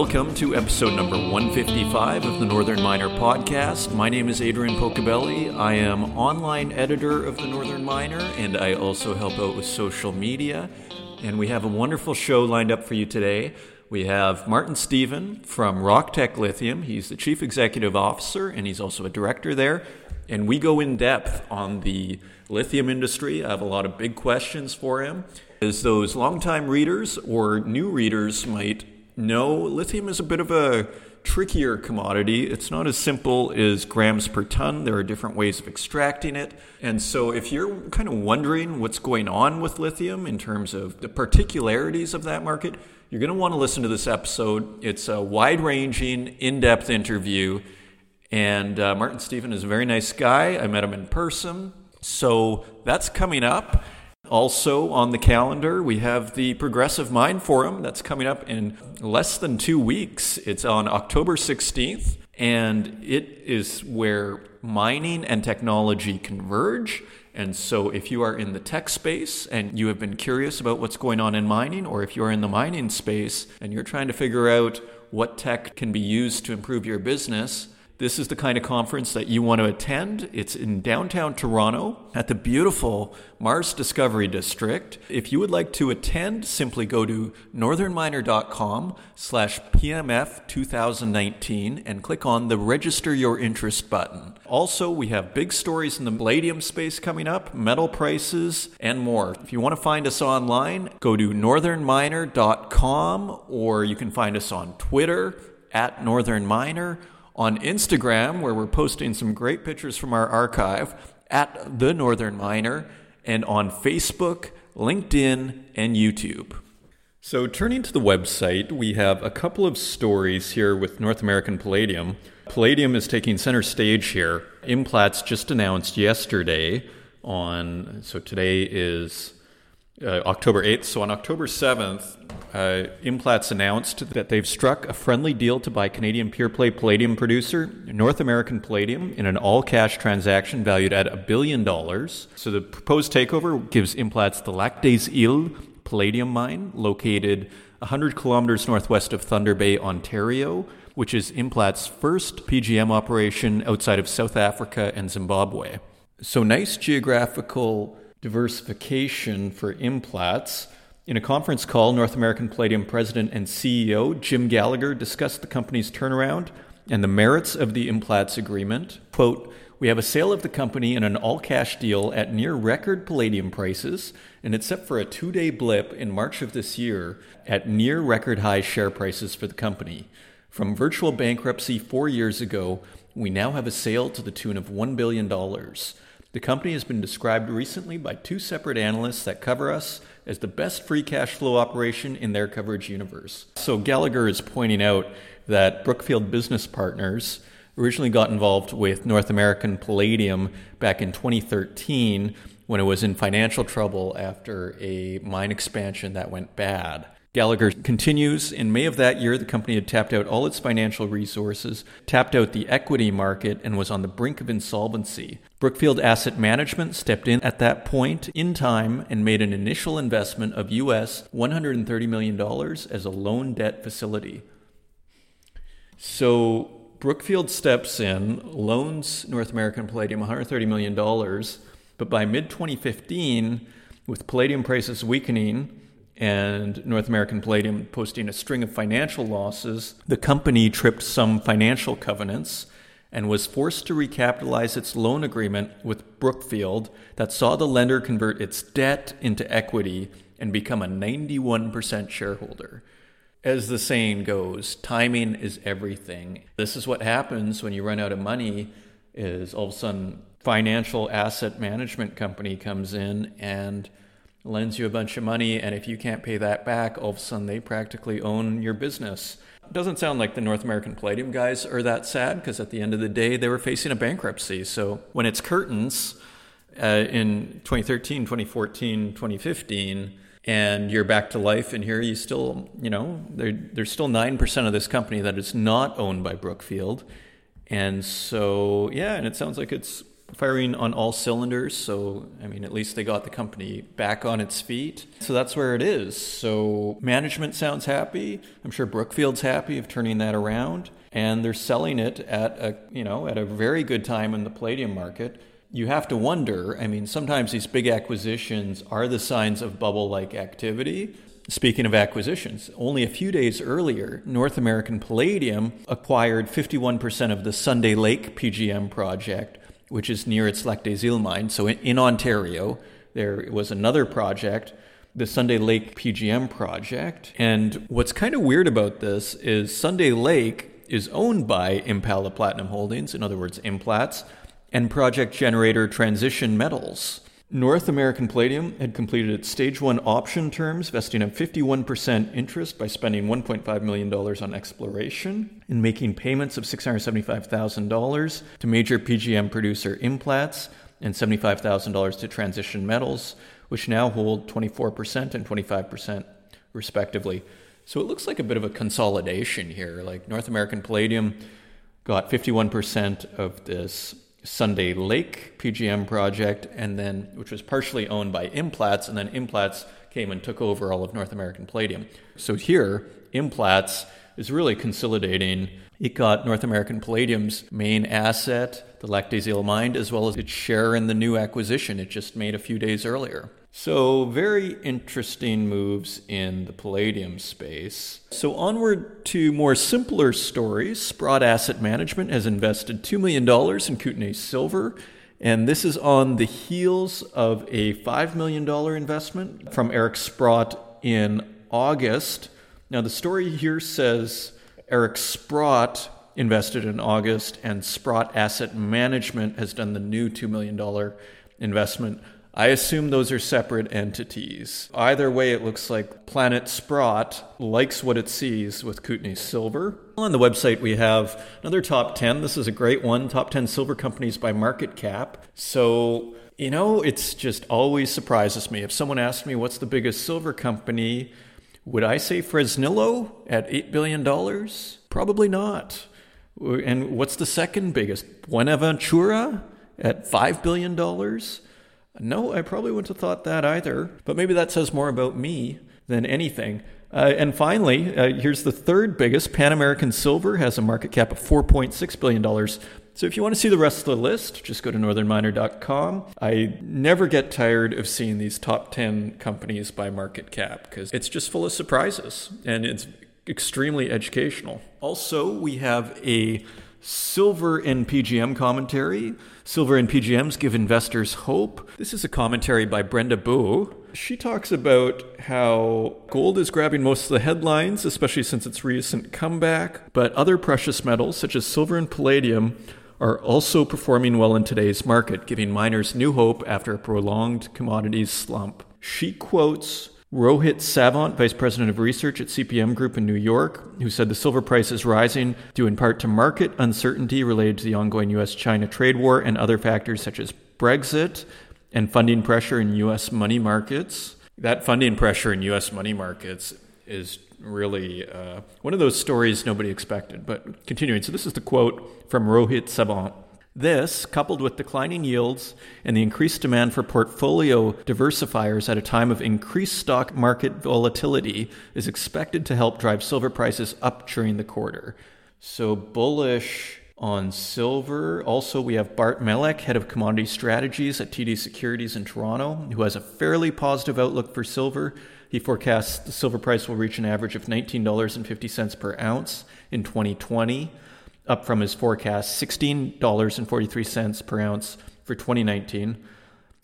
Welcome to episode number 155 of the Northern Miner podcast. My name is Adrian Pocobelli. I am online editor of the Northern Miner, and I also help out with social media. And we have a wonderful show lined up for you today. We have Martin Stephan from Rock Tech Lithium. He's the chief executive officer, and he's also a director there. And we go in depth on the lithium industry. I have a lot of big questions for him. As those longtime readers or new readers might no, lithium is a bit of a trickier commodity. It's not as simple as grams per ton. There are different ways of extracting it. And so, if you're kind of wondering what's going on with lithium in terms of the particularities of that market, you're going to want to listen to this episode. It's a wide ranging, in depth interview. And uh, Martin Stephan is a very nice guy. I met him in person. So, that's coming up. Also on the calendar, we have the Progressive Mine Forum that's coming up in less than two weeks. It's on October 16th, and it is where mining and technology converge. And so, if you are in the tech space and you have been curious about what's going on in mining, or if you're in the mining space and you're trying to figure out what tech can be used to improve your business, this is the kind of conference that you want to attend. It's in downtown Toronto at the beautiful Mars Discovery District. If you would like to attend, simply go to northernminer.com slash PMF 2019 and click on the Register Your Interest button. Also, we have big stories in the palladium space coming up, metal prices, and more. If you want to find us online, go to northernminer.com or you can find us on Twitter at Northern Miner on Instagram, where we're posting some great pictures from our archive at The Northern Miner, and on Facebook, LinkedIn, and YouTube. So, turning to the website, we have a couple of stories here with North American Palladium. Palladium is taking center stage here. Implats just announced yesterday on, so today is uh, October 8th. So on October 7th, uh, Implats announced that they've struck a friendly deal to buy Canadian pure play palladium producer North American Palladium in an all cash transaction valued at a billion dollars. So the proposed takeover gives Implats the Lac des Îles palladium mine located 100 kilometers northwest of Thunder Bay, Ontario, which is Implats' first PGM operation outside of South Africa and Zimbabwe. So nice geographical diversification for Implats. In a conference call, North American Palladium President and CEO Jim Gallagher discussed the company's turnaround and the merits of the Implats agreement. Quote, we have a sale of the company in an all cash deal at near record palladium prices, and except for a two day blip in March of this year, at near record high share prices for the company. From virtual bankruptcy four years ago, we now have a sale to the tune of $1 billion. The company has been described recently by two separate analysts that cover us as the best free cash flow operation in their coverage universe. So Gallagher is pointing out that Brookfield Business Partners originally got involved with North American Palladium back in 2013 when it was in financial trouble after a mine expansion that went bad. Gallagher continues In May of that year, the company had tapped out all its financial resources, tapped out the equity market, and was on the brink of insolvency. Brookfield Asset Management stepped in at that point in time and made an initial investment of US $130 million as a loan debt facility. So Brookfield steps in, loans North American Palladium $130 million, but by mid 2015, with palladium prices weakening, and North American Palladium posting a string of financial losses, the company tripped some financial covenants and was forced to recapitalize its loan agreement with Brookfield that saw the lender convert its debt into equity and become a 91% shareholder. As the saying goes, timing is everything. This is what happens when you run out of money is all of a sudden financial asset management company comes in and lends you a bunch of money, and if you can't pay that back, all of a sudden they practically own your business. It doesn't sound like the North American Palladium guys are that sad because at the end of the day, they were facing a bankruptcy. So when it's curtains uh, in 2013, 2014, 2015, and you're back to life, and here you still, you know, there, there's still 9% of this company that is not owned by Brookfield. And so, yeah, and it sounds like it's firing on all cylinders. So, I mean, at least they got the company back on its feet. So that's where it is. So, management sounds happy. I'm sure Brookfield's happy of turning that around. And they're selling it at a, you know, at a very good time in the palladium market. You have to wonder, I mean, sometimes these big acquisitions are the signs of bubble like activity. Speaking of acquisitions, only a few days earlier, North American Palladium acquired 51% of the Sunday Lake PGM project, which is near its Lac des Îles mine. So in, in Ontario, there was another project, the Sunday Lake PGM project. And what's kind of weird about this is Sunday Lake is owned by Impala Platinum Holdings, in other words, Implats, and project generator Transition Metals. North American Palladium had completed its stage one option terms, vesting a 51% interest by spending $1.5 million on exploration and making payments of $675,000 to major PGM producer Implats and $75,000 to Transition Metals, which now hold 24% and 25% respectively. So it looks like a bit of a consolidation here. Like North American Palladium got 51% of this Sunday Lake PGM project, and then which was partially owned by Implats, and then Implats came and took over all of North American Palladium. So here, Implats is really consolidating. It got North American Palladium's main asset, the Lac des mine, as well as its share in the new acquisition it just made a few days earlier. So, very interesting moves in the palladium space. So, onward to more simpler stories. Sprott Asset Management has invested $2 million in Kootenay Silver, and this is on the heels of a $5 million investment from Eric Sprott in August. Now, the story here says Eric Sprott invested in August, and Sprott Asset Management has done the new $2 million investment. I assume those are separate entities. Either way, it looks like Planet Sprott likes what it sees with Kootenay Silver. On the website, we have another top 10. This is a great one top 10 silver companies by market cap. So, you know, it's just always surprises me. If someone asks me what's the biggest silver company, would I say Fresnillo at $8 billion? Probably not. And what's the second biggest? Buenaventura at $5 billion? No, I probably wouldn't have thought that either. But maybe that says more about me than anything. Uh, and finally, uh, here's the third biggest. Pan American Silver has a market cap of $4.6 billion. So if you want to see the rest of the list, just go to northernminer.com. I never get tired of seeing these top 10 companies by market cap because it's just full of surprises and it's extremely educational. Also, we have a silver and PGM commentary. Silver and PGMs give investors hope. This is a commentary by Brenda Bouw. She talks about how gold is grabbing most of the headlines, especially since its recent comeback, but other precious metals, such as silver and palladium, are also performing well in today's market, giving miners new hope after a prolonged commodities slump. She quotes Rohit Savant, Vice President of Research at CPM Group in New York, who said the silver price is rising due in part to market uncertainty related to the ongoing U.S. China trade war and other factors such as Brexit and funding pressure in U.S. money markets. That funding pressure in U.S. money markets is really uh, one of those stories nobody expected. But continuing, so this is the quote from Rohit Savant. This, coupled with declining yields and the increased demand for portfolio diversifiers at a time of increased stock market volatility, is expected to help drive silver prices up during the quarter. So, bullish on silver. Also, we have Bart Melek, head of commodity strategies at TD Securities in Toronto, who has a fairly positive outlook for silver. He forecasts the silver price will reach an average of $19.50 per ounce in 2020 up from his forecast $16.43 per ounce for 2019.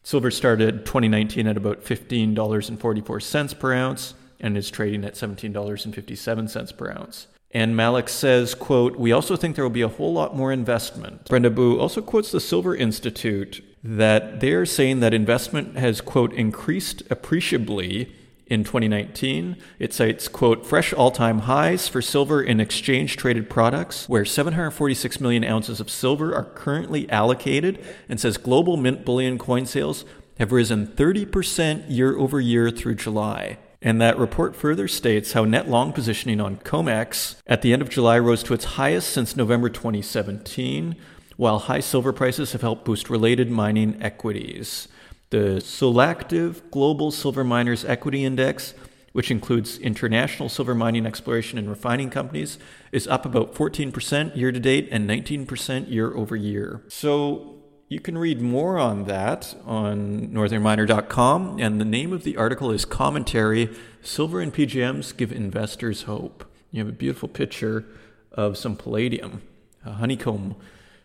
Silver started 2019 at about $15.44 per ounce and is trading at $17.57 per ounce. And Melek says, quote, We also think there will be a whole lot more investment. Brenda Bouw also quotes the Silver Institute that they're saying that investment has, quote, increased appreciably in 2019. It cites, quote, fresh all time highs for silver in exchange traded products, where 746 million ounces of silver are currently allocated, and says global mint bullion coin sales have risen 30% year over year through July. And that report further states how net long positioning on COMEX at the end of July rose to its highest since November 2017 while high silver prices have helped boost related mining equities. The Solactive Global Silver Miners Equity Index, which includes international silver mining exploration and refining companies, is up about 14% year to date and 19% year over year. So you can read more on that on northernminer.com, and the name of the article is Commentary Silver and PGMs Give Investors Hope. You have a beautiful picture of some palladium, a honeycomb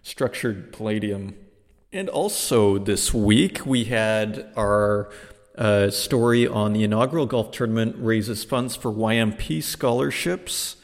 structured palladium. And also this week, we had our uh, story on the inaugural golf tournament raises funds for YMP scholarships.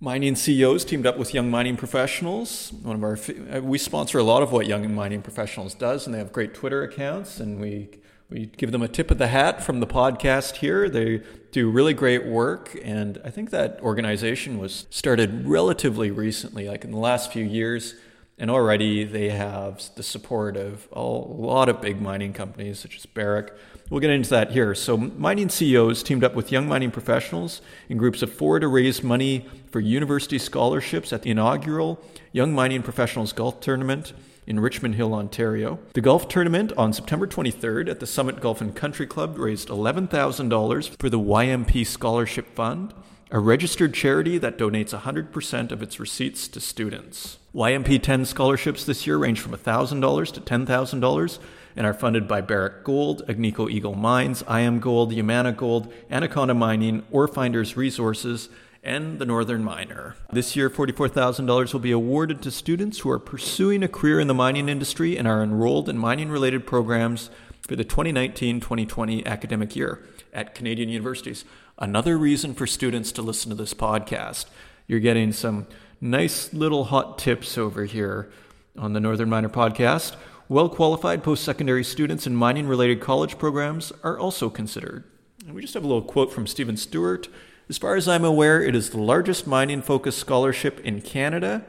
Mining CEOs teamed up with Young Mining Professionals. One of our uh, we sponsor a lot of what Young Mining Professionals does, and they have great Twitter accounts, and we we give them a tip of the hat from the podcast here. They do really great work, and I think that organization was started relatively recently, like in the last few years, and already they have the support of a lot of big mining companies such as Barrick We'll get into that here. So, mining CEOs teamed up with young mining professionals in groups of four to raise money for university scholarships at the inaugural Young Mining Professionals Golf Tournament in Richmond Hill, Ontario. The golf tournament on September 23rd at the Summit Golf and Country Club raised $11,000 for the YMP Scholarship Fund, a registered charity that donates 100% of its receipts to students. YMP 10 scholarships this year range from $1,000 to $10,000 and are funded by Barrick Gold, Agnico Eagle Mines, IAMGOLD, Yamana Gold, Anaconda Mining, Orefinders Resources, and the Northern Miner. This year, $44,000 will be awarded to students who are pursuing a career in the mining industry and are enrolled in mining related programs for the 2019 2020 academic year at Canadian universities. Another reason for students to listen to this podcast. You're getting some nice little hot tips over here on the Northern Miner podcast. Well qualified post secondary students in mining related college programs are also considered. And we just have a little quote from Stephen Stewart. As far as I'm aware, it is the largest mining focused scholarship in Canada.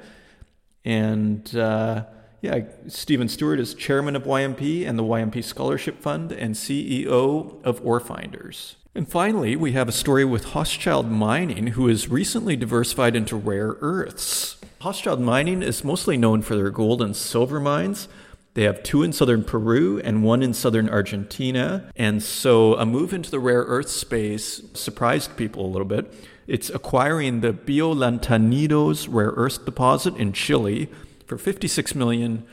And uh, yeah, Stephen Stewart is chairman of YMP and the YMP Scholarship Fund and CEO of Orefinders. And finally, we have a story with Hochschild Mining, who has recently diversified into rare earths. Hochschild Mining is mostly known for their gold and silver mines, they have two in southern Peru and one in southern Argentina. And so a move into the rare earth space surprised people a little bit. It's acquiring the Biolantanidos rare earth deposit in Chile for $56 million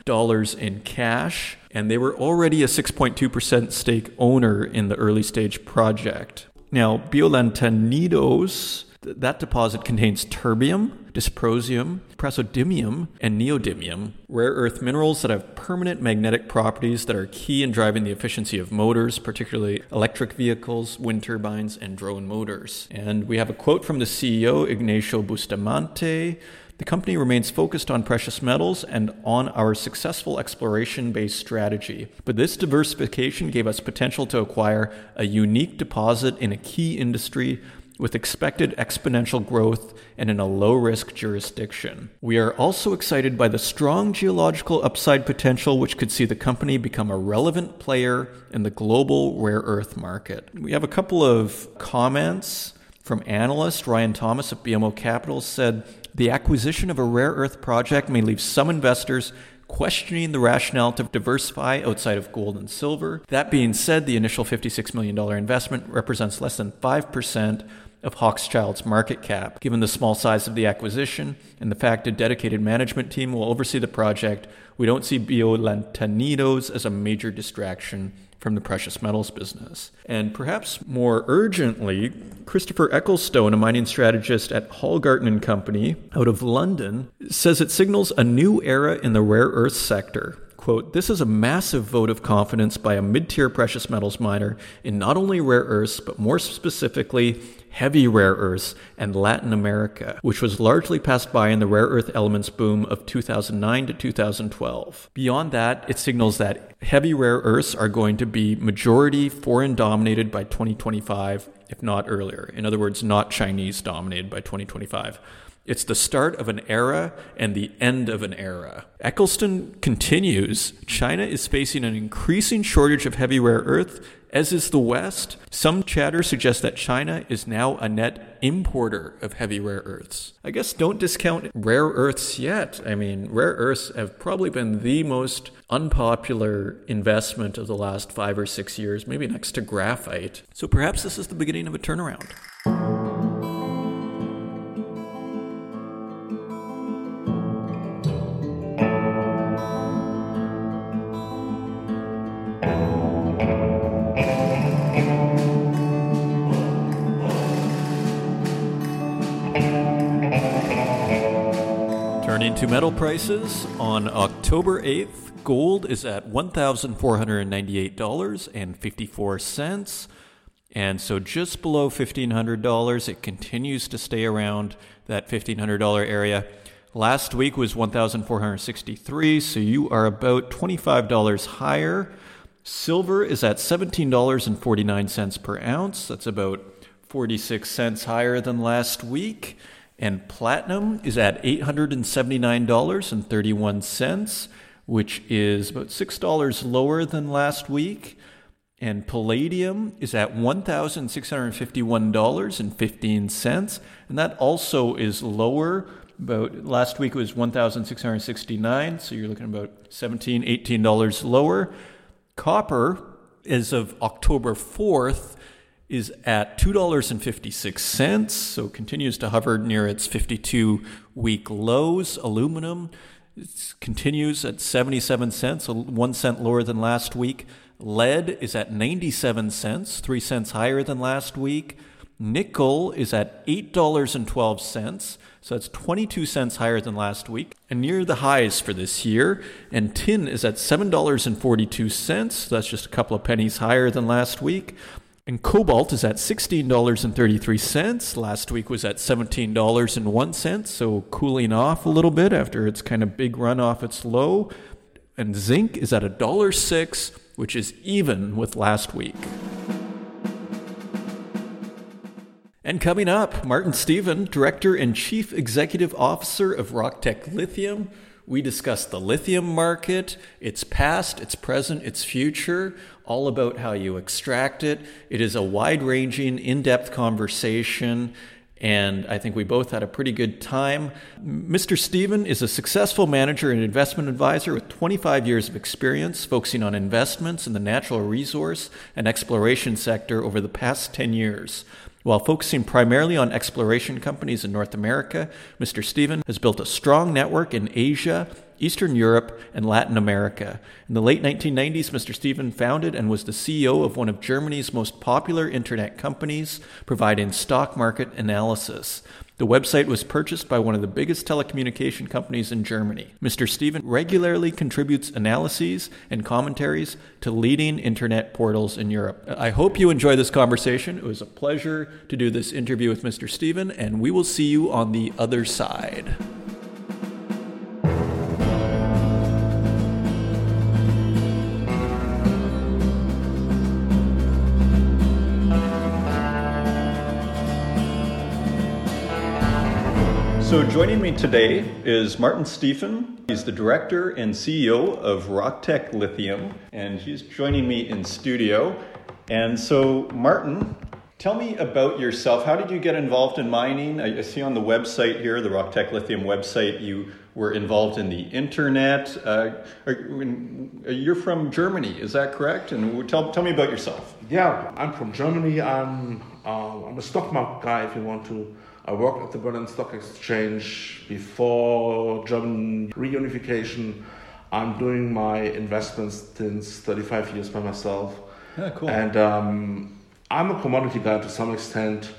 in cash. And they were already a 6.2% stake owner in the early stage project. Now, Biolantanidos that deposit contains terbium, dysprosium, praseodymium, and neodymium, rare earth minerals that have permanent magnetic properties that are key in driving the efficiency of motors, particularly electric vehicles, wind turbines, and drone motors. And we have a quote from the CEO, Ignacio Bustamante. The company remains focused on precious metals and on our successful exploration based strategy. But this diversification gave us potential to acquire a unique deposit in a key industry with expected exponential growth and in a low risk jurisdiction. We are also excited by the strong geological upside potential, which could see the company become a relevant player in the global rare earth market. We have a couple of comments from analyst Ryan Thomas of BMO Capital said the acquisition of a rare earth project may leave some investors questioning the rationale to diversify outside of gold and silver. That being said, the initial $56 million investment represents less than 5% of Hochschild's market cap. Given the small size of the acquisition and the fact a dedicated management team will oversee the project, we don't see Biolantanidos as a major distraction from the precious metals business. And perhaps more urgently, Christopher Ecclestone, a mining strategist at Hallgarten and Company out of London, says it signals a new era in the rare earth sector. Quote, this is a massive vote of confidence by a mid tier precious metals miner in not only rare earths, but more specifically, heavy rare earths and Latin America, which was largely passed by in the rare earth elements boom of 2009 to 2012. Beyond that, it signals that heavy rare earths are going to be majority foreign dominated by 2025, if not earlier. In other words, not Chinese dominated by 2025. It's the start of an era and the end of an era. Ecclestone continues China is facing an increasing shortage of heavy rare earth, as is the West. Some chatter suggests that China is now a net importer of heavy rare earths. I guess don't discount rare earths yet. I mean, rare earths have probably been the most unpopular investment of the last five or six years, maybe next to graphite. So perhaps this is the beginning of a turnaround. Metal prices on October 8th, gold is at $1,498.54. And so just below $1,500, it continues to stay around that $1,500 area. Last week was 1,463, so you are about $25 higher. Silver is at $17.49 per ounce. That's about 46 cents higher than last week. And platinum is at $879.31, which is about $6 lower than last week. And palladium is at $1,651.15, and that also is lower. About last week was 1,669, so you're looking about $17, $18 lower. Copper, as of October 4th, is at $2.56, so continues to hover near its 52 week lows. Aluminum continues at 77 cents, 1 cent lower than last week. Lead is at 97 cents, 3 cents higher than last week. Nickel is at $8.12, so that's 22 cents higher than last week and near the highs for this year. And tin is at $7.42, so that's just a couple of pennies higher than last week. And cobalt is at $16.33. Last week was at $17.01, so cooling off a little bit after its kind of big run off its low. And zinc is at $1.06, which is even with last week. And coming up, Martin Stephan, Director and Chief Executive Officer of Rock Tech Lithium. We discuss the lithium market, its past, its present, its future all about how you extract it. It is a wide ranging, in depth conversation. And I think we both had a pretty good time. Mr. Stephan is a successful manager and investment advisor with 25 years of experience focusing on investments in the natural resource and exploration sector over the past 10 years. While focusing primarily on exploration companies in North America, Mr. Stephan has built a strong network in Asia Eastern Europe, and Latin America. In the late 1990s, Mr. Stephan founded and was the CEO of one of Germany's most popular internet companies, providing stock market analysis. The website was purchased by one of the biggest telecommunication companies in Germany. Mr. Stephan regularly contributes analyses and commentaries to leading internet portals in Europe. I hope you enjoy this conversation. It was a pleasure to do this interview with Mr. Stephan, and we will see you on the other side. So, joining me today is Martin Stephan. He's the director and CEO of Rock Tech Lithium, and he's joining me in studio. And so, Martin, tell me about yourself. How did you get involved in mining? I see on the website here, the Rock Tech Lithium website, you were involved in the internet. Uh, you're from Germany, is that correct? And tell, tell me about yourself. Yeah, I'm from Germany. I'm, uh, I'm a stock market guy, if you want to I worked at the Berlin Stock Exchange before German reunification. I'm doing my investments since 35 years by myself. Yeah, cool. And um, I'm a commodity guy to some extent.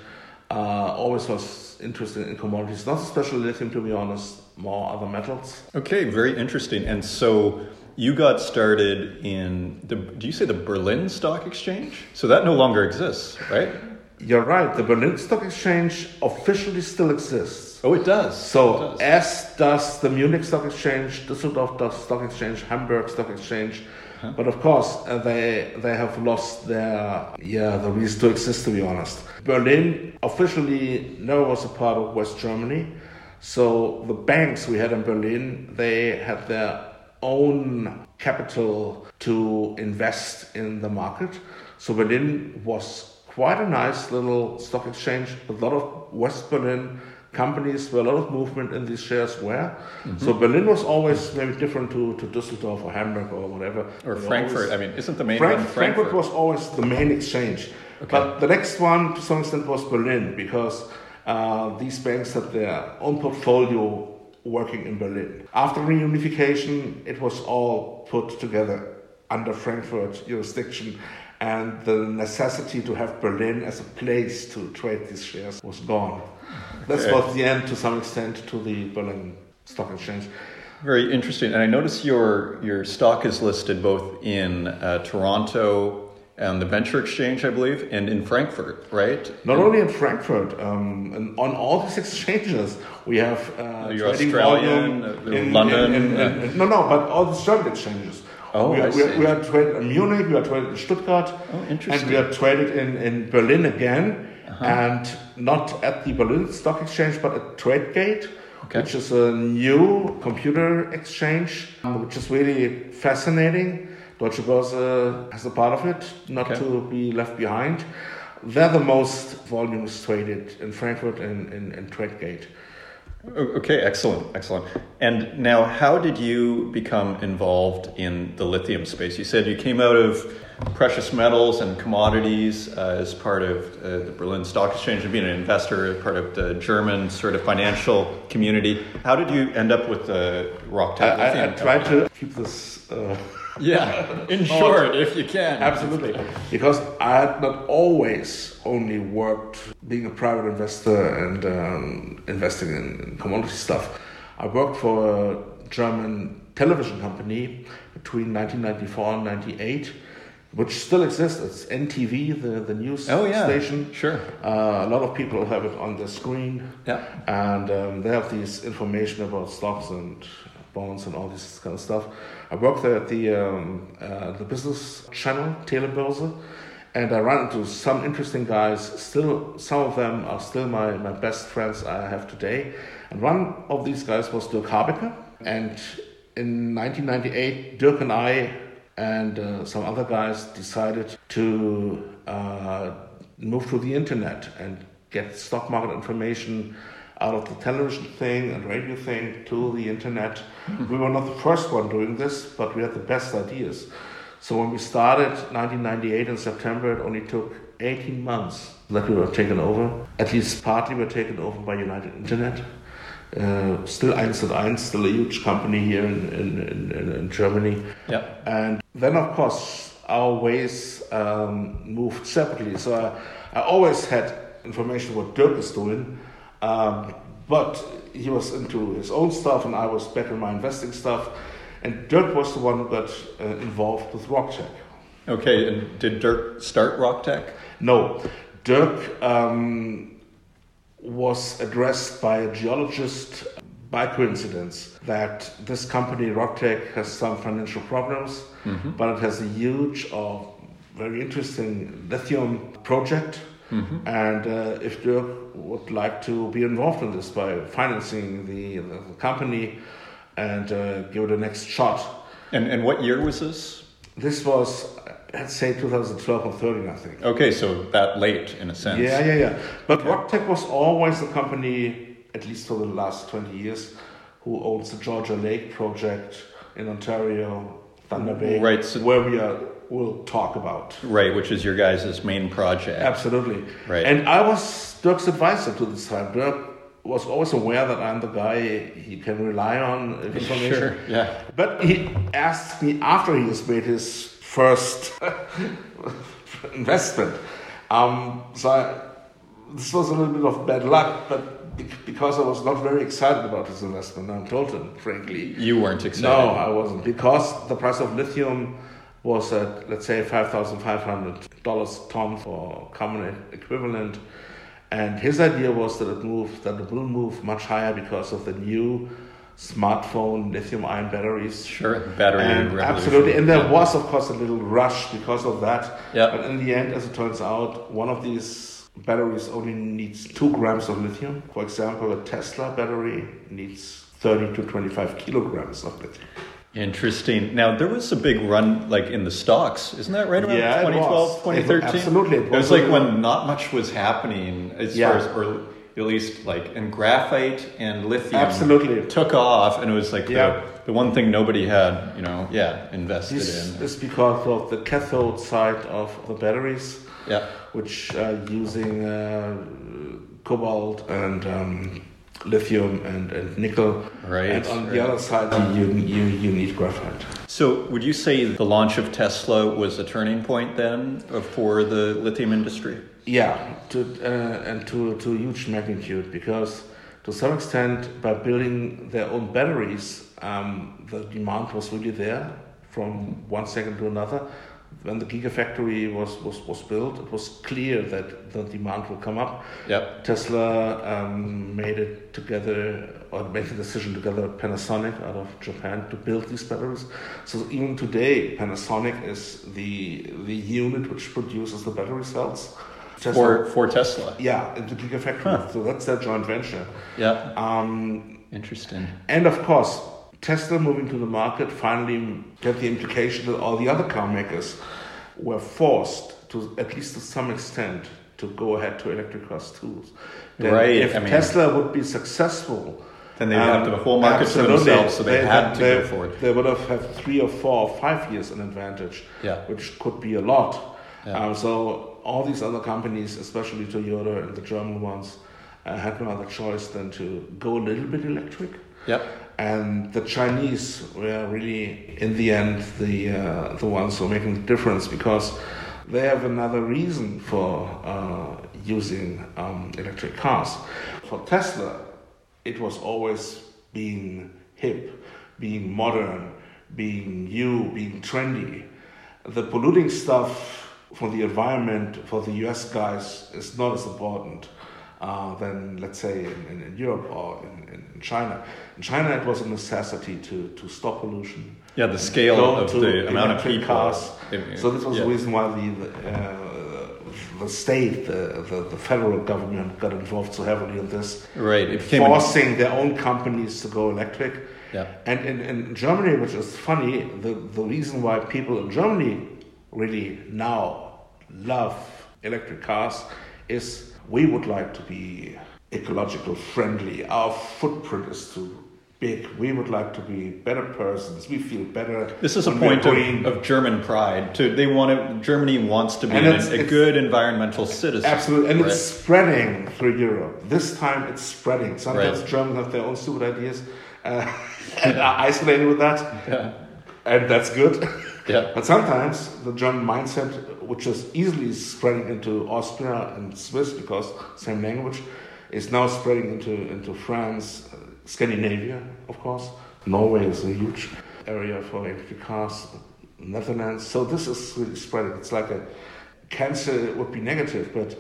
Uh, always was interested in commodities, not especially lithium, to be honest, more other metals. Okay, very interesting. And so you got started in the, do you say the Berlin Stock Exchange? So that no longer exists, right? You're right. The Berlin Stock Exchange officially still exists. Oh, it does. So, it does. as does the Munich Stock Exchange, Düsseldorf Stock Exchange, Hamburg Stock Exchange. Huh? But of course, uh, they they have lost their yeah the reason to exist. To be honest, Berlin officially never was a part of West Germany. So the banks we had in Berlin, they had their own capital to invest in the market. So Berlin was quite a nice little stock exchange. A lot of West Berlin companies where a lot of movement in these shares were. Mm-hmm. So Berlin was always maybe different to, to Düsseldorf or Hamburg or whatever. Or Frankfurt. Always, I mean, isn't the main Frank, one Frankfurt? Frankfurt was always the main exchange. Okay. But the next one, to some extent, was Berlin because uh, these banks had their own portfolio working in Berlin. After reunification, it was all put together under Frankfurt jurisdiction, and the necessity to have Berlin as a place to trade these shares was gone. That's okay. was the end, to some extent, to the Berlin Stock Exchange. Very interesting. And I notice your your stock is listed both in uh, Toronto and the Venture Exchange, I believe, and in Frankfurt, right? Not only in Frankfurt, um, and on all these exchanges, we have uh, You're Australian, uh, in, London. In, in, in, no, no, but all the German exchanges. Oh, we, are, we, are, we are traded in Munich, we are traded in Stuttgart, oh, interesting. and we are traded in, in Berlin again, uh-huh. and not at the Berlin Stock Exchange, but at TradeGate. Okay. Which is a new computer exchange, which is really fascinating Deutsche Börse has a part of it, not okay. to be left behind. They're the most volumes traded in Frankfurt and in, in TradeGate. Okay, excellent, excellent. And now, how did you become involved in the lithium space? You said you came out of precious metals and commodities uh, as part of uh, the Berlin Stock Exchange and being an investor, part of the German sort of financial community. How did you end up with the Rock Tech? I, I, I tried to keep this. Uh, yeah, in short, if you can. Absolutely. Because I had not always only worked being a private investor and um, investing in commodity stuff. I worked for a German television company between 1994 and 98 which still exists. It's NTV, the, the news oh, yeah. station. Sure. Uh, a lot of people have it on their screen. Yeah. And um, they have these information about stocks and bonds and all this kind of stuff. I worked there at the um, uh, the business channel, Telebörse, and I ran into some interesting guys. Still, some of them are still my, my best friends I have today. And one of these guys was Dirk Harbecke. And in 1998, Dirk and I and uh, some other guys decided to uh, move to the internet and get stock market information out of the television thing and radio thing to the internet. Mm-hmm. We were not the first one doing this, but we had the best ideas. So when we started 1998 in September, it only took 18 months that we were taken over. At least partly we were taken over by United Internet. Uh, still 1&1, still a huge company here in, in, in, in Germany. Yeah. And then, of course, our ways um, moved separately. So I, I always had information what Dirk is doing, um, but he was into his own stuff, and I was back in my investing stuff. And Dirk was the one who got uh, involved with Rock Tech. Okay, and did Dirk start Rock Tech? No, Dirk um, was addressed by a geologist by coincidence that this company Rock Tech has some financial problems, mm-hmm. but it has a huge or very interesting lithium project Mm-hmm. And uh, if Dirk would like to be involved in this by financing the, the company and uh, give it a next shot. And, and what year was this? This was, let's say, 2012 or 13, I think. Okay, so that late in a sense. Yeah, yeah, yeah. But yeah. Rock Tech was always the company, at least for the last 20 years, who owns the Georgia Lake project in Ontario, Thunder Bay, right, so where we are will talk about. Right, which is your guys' main project. Absolutely. Right. And I was Dirk's advisor to this time. Dirk was always aware that I'm the guy he can rely on information. Sure, yeah. But he asked me after he has made his first investment. Um, so I, this was a little bit of bad luck, but because I was not very excited about this investment, I'm told him, frankly. You weren't excited? No, I wasn't. Because the price of lithium was at, let's say, $5,500 ton for common equivalent. And his idea was that it moved, that it will move much higher because of the new smartphone lithium ion batteries. Sure, battery and absolutely. And there was, of course, a little rush because of that. Yeah. But in the end, as it turns out, one of these batteries only needs two grams of lithium. For example, a Tesla battery needs 30 to 25 kilograms of lithium. Interesting. Now there was a big run like in the stocks, isn't that right around Yeah, it 2012, was. 2013? It- absolutely. It was, It was like a- when not much was happening as Yeah. far as or at least like in graphite and lithium Absolutely. took off and it was like Yeah. the, the one thing nobody had, you know, yeah, invested This in. is because of the cathode side of the batteries, Yeah. which are using uh, cobalt and um, lithium and, and nickel. Right, And on right. the other side, you, you, you need graphite. So, would you say the launch of Tesla was a turning point then uh, for the lithium industry? Yeah, to, uh, and to, to a huge magnitude because to some extent, by building their own batteries, um, the demand was really there from one second to another. When the Gigafactory was, was, was built, it was clear that the demand will come up. Yep. Tesla um, made it together, or made the decision together with Panasonic out of Japan to build these batteries. So even today, Panasonic is the the unit which produces the battery cells. For for Tesla. yeah, in the Gigafactory. Huh. So that's their joint venture. Yeah. Um, Interesting. and of course, Tesla moving to the market finally get the implication that all the other car makers were forced to, at least to some extent, to go ahead to electric cars too. Then Right, If I mean- Tesla would be successful, Then they would have um, the whole market to themselves, so they, had to they, go for it. They would have had three or four or five years an advantage, Yeah. which could be a lot. Yeah. Um, so all these other companies, especially Toyota and the German ones, uh, had no other choice than to go a little bit electric. Yep. And the Chinese were really, in the end, the uh, the ones who are making the difference because they have another reason for uh, using um, electric cars. For Tesla, it was always being hip, being modern, being new, being trendy. The polluting stuff for the environment for the US guys is not as important uh, than, let's say, in, in, in Europe or in, in China. In China, it was a necessity to, to stop pollution. Yeah, the scale of the amount of electric people. Cars. So this was yeah. the reason why the the, uh, the state, the, the, the federal government, got involved so heavily in this, Right. It an- forcing their own companies to go electric. Yeah. And in, in Germany, which is funny, the, the reason why people in Germany really now love electric cars is we would like to be ecological friendly. Our footprint is too big. We would like to be better persons. We feel better. This is a point of, of German pride. To they want to. Germany wants to be an, it's- a it's- good environmental citizen. Absolutely, and right? it's spreading through Europe. This time it's spreading. Sometimes Right. Germans have their own stupid ideas uh, and are isolated with that, Yeah. and that's good. Yeah. But sometimes the German mindset, which is easily spreading into Austria and Swiss because same language, is now spreading into into France, uh, Scandinavia, of course. Norway is a huge area for electric cars. Netherlands. So this is really spreading. It's like a cancer it would be negative, but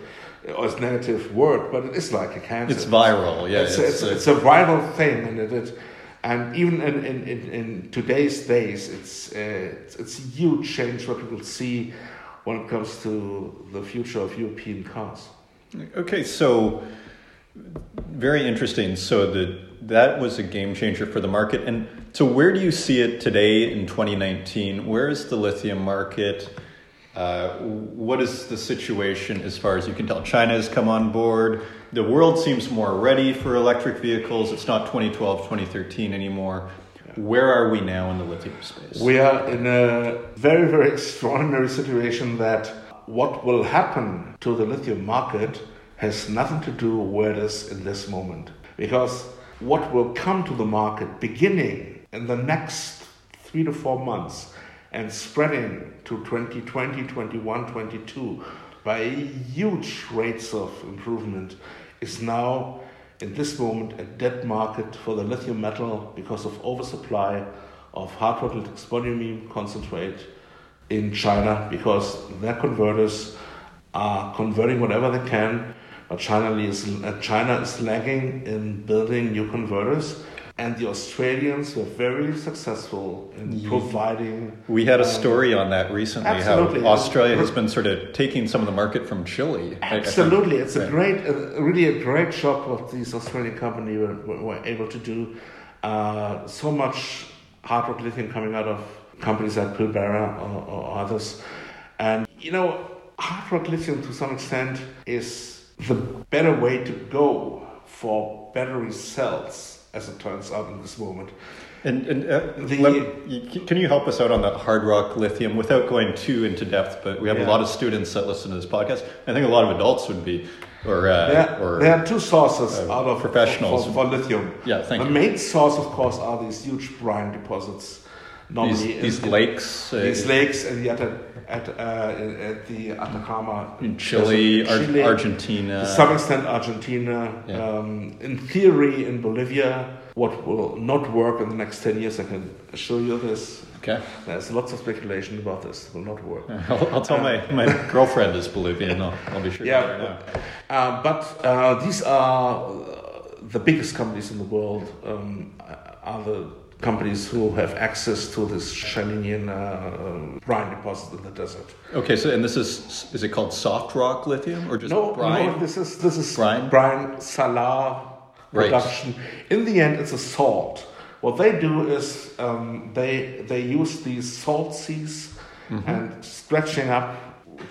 or it's negative word, but it is like a cancer. It's viral. Yeah. it's, it's, uh, it's a viral thing, and it, it and even in, in, in, in today's days, it's, uh, it's it's a huge change what people see when it comes to the future of European cars. Okay, so very interesting. So the that was a game changer for the market. And so where do you see it today in 2019? Where is the lithium market? Uh, what is the situation as far as you can tell? China has come on board. The world seems more ready for electric vehicles. It's not 2012, 2013 anymore. Where are we now in the lithium space? We are in a very, very extraordinary situation that what will happen to the lithium market has nothing to do with is in this moment. Because what will come to the market beginning in the next three to four months and spreading to 2020, 21, 22 by huge rates of improvement is now in this moment a dead market for the lithium metal because of oversupply of hard rock spodumene concentrate in China because their converters are converting whatever they can, but China is, uh, China is lagging in building new converters. And the Australians were very successful in providing. We had a um, story on that recently. absolutely. How Australia has been sort of taking some of the market from Chile. I- I think. Absolutely, it's a great, uh, really a great job what these Australian company were, were, were able to do. Uh, so much hard rock lithium coming out of companies like Pilbara or, or others, and you know, hard rock lithium to some extent is the better way to go for battery cells, as it turns out in this moment. And, and uh, The- let- can you help us out on that hard rock lithium without going too into depth? But we have a lot of students that listen to this podcast. I think a lot of adults would be, or uh, There, or there are two sources uh, out of professionals. for, for lithium. Yeah, thank the you. main source, of course, are these huge brine deposits. Normally, these, these in- lakes, uh, these lakes and the at, uh, at the Atacama in Chile, Desert, Ar- Argentina. to some extent Argentina. Yeah. Um, in theory, in Bolivia, what will not work in the next ten years, I can assure you this. okay, There's lots of speculation about this. It will not work. I'll, I'll tell my, my girlfriend is Bolivian. I'll, I'll be sure. Yeah, let her know. Uh, but uh, these are uh, the biggest companies in the world. Um, are the companies who have access to this Chilean uh, brine deposit in the desert. Okay, so and this is is it called soft rock lithium or just No, brine? no, this is this is Brine? brine salar Right. production. In the end, it's a salt. What they do is um, they they use these salt seas Mm-hmm. and stretching up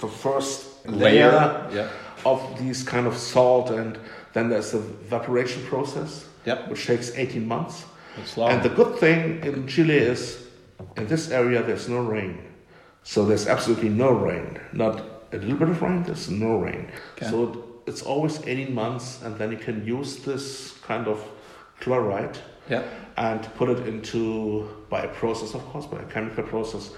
the first Layer, layer, yeah. of these kind of salt, and then there's the evaporation process, Yep. which takes 18 months. And the good thing in Chile is, in this area, there's no rain. So there's absolutely no rain. Not a little bit of rain, there's no rain. Okay. So it- it's always 18 months, and then you can use this kind of chloride yeah. and put it into, by a process, of course, by a chemical process,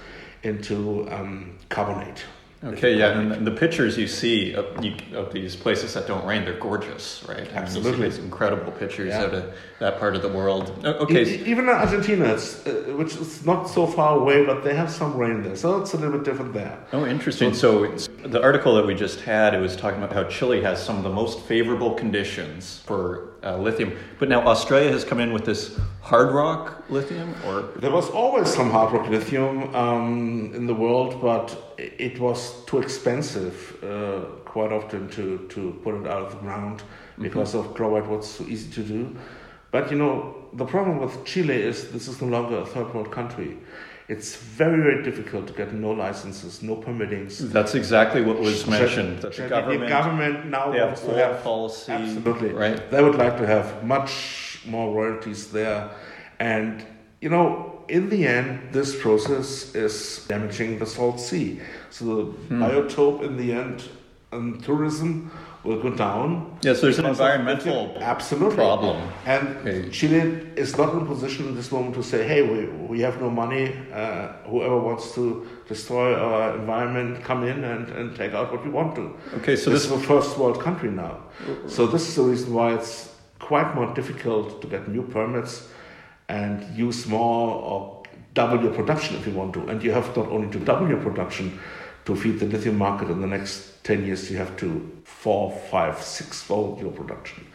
into um, carbonate. Okay, yeah, and the pictures you see of, you, of these places that don't rain, they're gorgeous, right? I mean, Absolutely. you see these incredible pictures Yeah. out of that part of the world. Okay, even in Argentina, it's, uh, which is not so far away, but they have some rain there, so it's a little bit different there. Oh, interesting. So it's, the article that we just had, it was talking about how Chile has some of the most favorable conditions for uh, lithium, but now Australia has come in with this hard rock lithium, or There was always some hard rock lithium um, in the world, but i- it was too expensive uh, quite often to, to put it out of the ground because of chloride was so easy to do. But you know, the problem with Chile is this is no longer a third world country. It's very, very difficult to get no licenses, no permittings. that's exactly what was mentioned. That the government, government now they have wants to have policy, Absolutely. right? They would like to have much more royalties there. And, you know, in the end, this process is damaging the Salt Sea. So the Hmm. biotope in the end and tourism will go down. Yes, there's an environmental. Absolutely. problem. And Okay. Chile is not in a position in this moment to say, hey, we, we have no money. Uh, whoever wants to destroy our environment, come in and, and take out what we want to. Okay, so this this is a first world country now. So this is the reason why it's quite more difficult to get new permits and use more or double your production if you want to. And you have not only to double your production to feed the lithium market in the next 10 years, you have to four, five, six fold your production.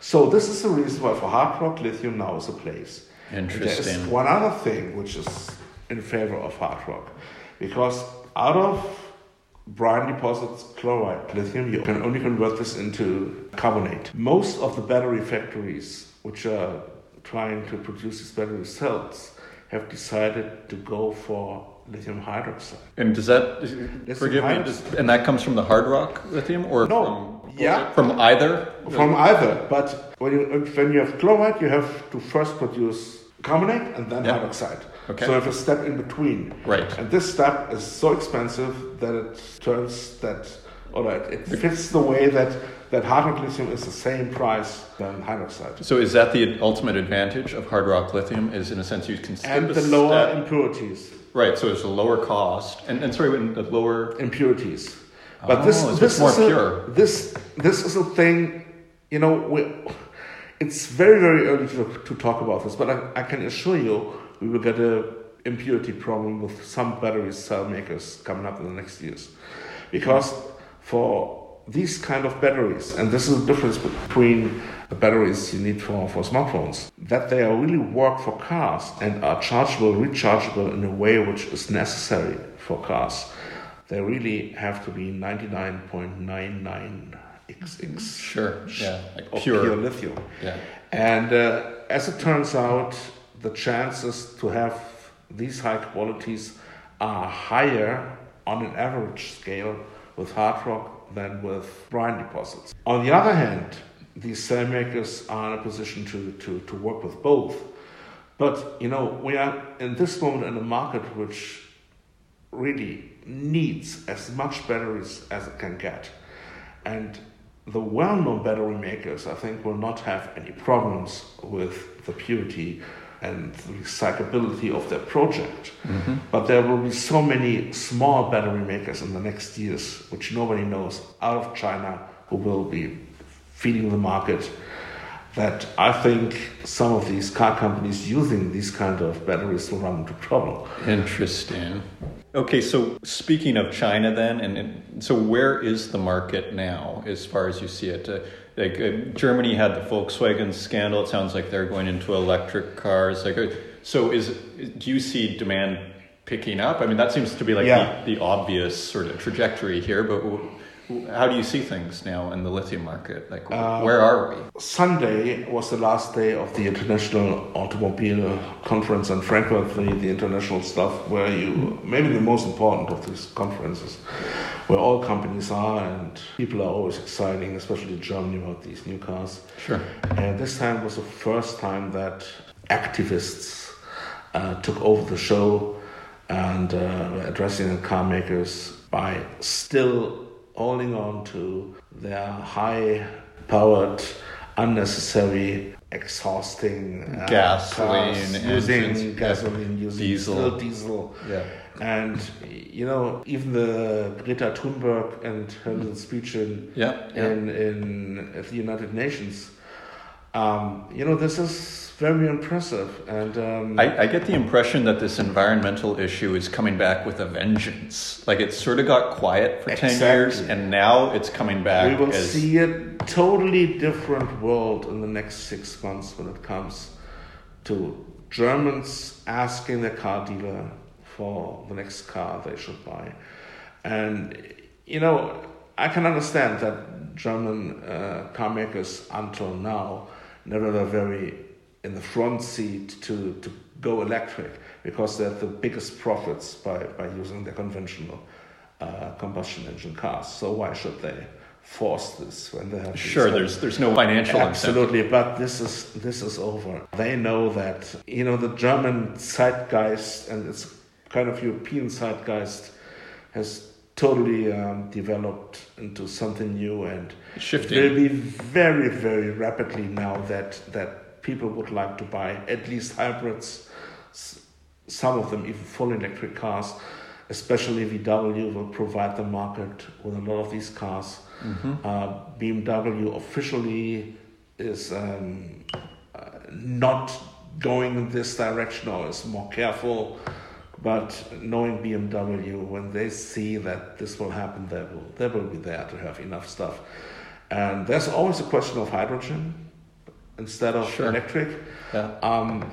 So this is the reason why for hard rock lithium now is a place. And There is one other thing which is in favor of hard rock, because out of brine deposits chloride lithium, you can only convert this into carbonate. Most of the battery factories which are trying to produce these better cells have decided to go for lithium hydroxide. And does that Yes, forgive me? Does, and that comes from the hard rock lithium, or No, from yeah. from either? From either, but when you when you have chloride, you have to first produce carbonate and then Yeah. hydroxide. Okay. So you have a step in between. Right. And this step is so expensive that it turns that, or that it fits the way that that hard rock lithium is the same price than hydroxide, So is that the ultimate advantage of hard rock lithium? Is in a sense you can skip and the lower step. impurities. right? So it's a lower cost, and and sorry, when the lower. impurities. But this, Oh, so this it's more is a, pure. This this is a thing, you know. We, it's very very early to, to talk about this, but I, I can assure you we will get a impurity problem with some battery cell makers coming up in the next years, because for these kind of batteries, and this is the difference between the batteries you need for, for smartphones, that they are really work for cars and are chargeable, rechargeable in a way which is necessary for cars. They really have to be 99.99 XX. Sure. Yeah. Like pure. pure lithium. Yeah. And uh, as it turns out, the chances to have these high qualities are higher on an average scale with hard rock than with brine deposits. On the other hand, these cell makers are in a position to, to, to work with both. But you know, we are in this moment in a market which really needs as much batteries as it can get. And the well known battery makers, I think, will not have any problems with the purity and the recyclability of their project. Mm-hmm. But there will be so many small battery makers in the next years, which nobody knows, out of China, who will be feeding the market. That I think some of these car companies using these kind of batteries will run into trouble. Interesting. Okay, so speaking of China, then, and, and so where is the market now, as far as you see it? Uh, like uh, Germany had the Volkswagen scandal. It sounds like they're going into electric cars. Like, uh, so is do you see demand picking up? I mean, that seems to be like Yeah. the, the obvious sort of trajectory here. But how do you see things now in the lithium market? Like, where are we? Sunday was the last day of the International Automobile Conference in Frankfurt, the, the international stuff, where you, maybe the most important of these conferences, where all companies are and people are always exciting, especially in Germany, about these new cars. Sure. And this time was the first time that activists uh, took over the show and uh, were addressing the car makers by still holding on to their high powered, unnecessary, exhausting uh, Gasoline, cars, using engines, gasoline, using diesel. diesel. Yeah. And you know, even the Greta Thunberg and her little speech in Yeah. yeah. in in at the United Nations. Um, you know, this is very impressive, and um, I, I get the impression that this environmental issue is coming back with a vengeance. Like it sort of got quiet for 10 years and now it's coming back. we will as, see a totally different world in the next six months when it comes to Germans asking their car dealer for the next car they should buy, and you know, I can understand that German uh, car makers until now never very in the front seat to, to go electric because they have the biggest profits by, by using the conventional uh, combustion engine cars. So why should they force this when they have Sure, there's there's no financial incentive. Absolutely, but this is this is over. They know that you know the German zeitgeist and its kind of European zeitgeist has totally um, developed into something new and Shifting. will be very very rapidly now that that people would like to buy at least hybrids, some of them even full electric cars. Especially VW will provide the market with a lot of these cars. Uh, BMW officially is um, uh, not going in this direction or is more careful. But knowing BMW, when they see that this will happen, they will they will be there to have enough stuff. And there's always a question of hydrogen instead of Sure. electric. Yeah. Um,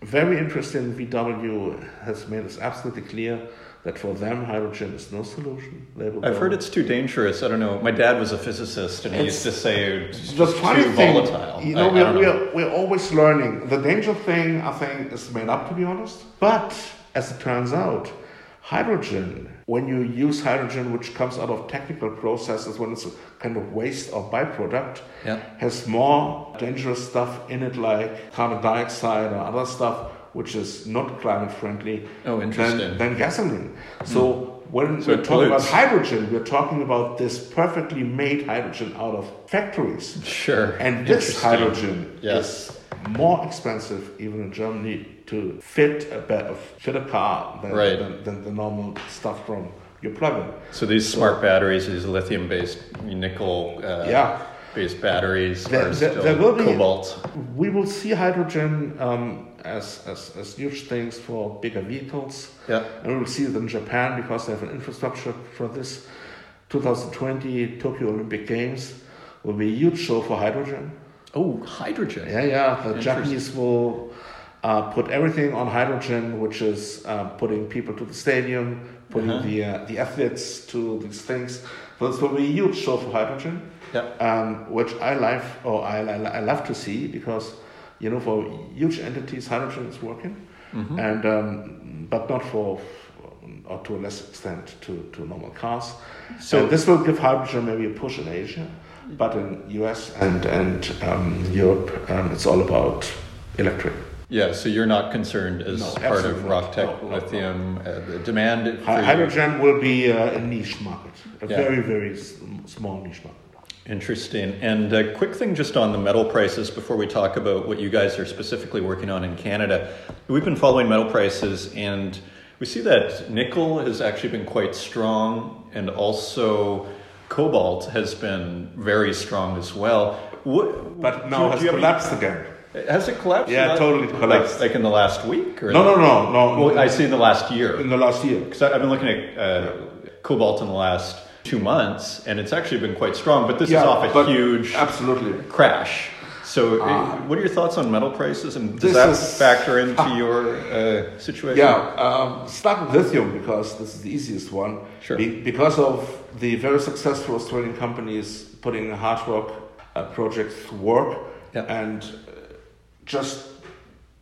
very interesting. VW has made it absolutely clear that for them hydrogen is no solution. They will I've heard it's too dangerous. I don't know. My dad was a physicist and he It's- used to say it's just too thing, volatile. you know, I- I we're, know. we're, we're always learning. The danger thing, I think, is made up, to be honest. But as it turns out, hydrogen, when you use hydrogen, which comes out of technical processes, when it's a kind of waste or byproduct, Yeah. has more dangerous stuff in it, like carbon dioxide or other stuff, which is not climate friendly Oh, interesting. than, than gasoline. So hmm. when So we're it talking about hydrogen, we're talking about this perfectly made hydrogen out of factories. Sure. And this hydrogen Yeah. is more expensive, even in Germany, to fit a ba- fit a car than, Right. than, than the normal stuff from your plug-in. So these smart batteries, these lithium-based, nickel, uh, Yeah. based batteries There- are there- will be- cobalt. We will see hydrogen um, as, as as huge things for bigger vehicles. Yeah. And we will see it in Japan because they have an infrastructure for this 2020 Tokyo Olympic Games will be a huge show for hydrogen. Oh, hydrogen. Yeah, yeah. The. Japanese will uh, put everything on hydrogen, which is uh, putting people to the stadium, putting Uh-huh. the uh, the athletes to these things. So this will be a huge show for hydrogen, Yeah. um, which I love or I, I, I love to see because you know for huge entities hydrogen is working, Mhm. and um, but not for or to a less extent to, to normal cars. So- So this will give hydrogen maybe a push in Asia, but in US and and um, Europe, um, it's all about electric. Yeah, so you're not concerned as No, part of not. Rock Tech No, no, no. Lithium, uh, the demand for Hy- your- hydrogen will be uh, a niche market, a Yeah. very very small niche market. Interesting. And a quick thing just on the metal prices before we talk about what you guys are specifically working on in Canada. We've been following metal prices and we see that nickel has actually been quite strong and also cobalt has been very strong as well. What, But now has collapsed again. Has it collapsed? Yeah, Not- totally collapsed. Like, in the last week? Or No, no, no, no. Well, I see in the last year. in the last year. Because I've been looking at uh, cobalt in the last two months, and it's actually been quite strong. But this is off a huge Absolutely. crash. So, uh, Ah. what are your thoughts on metal prices, and does that is- factor into your uh, situation? Yeah, um, start with lithium because this is the easiest one. Sure. Be- because of the very successful Australian companies putting hard rock uh, project to work Yeah. and uh, just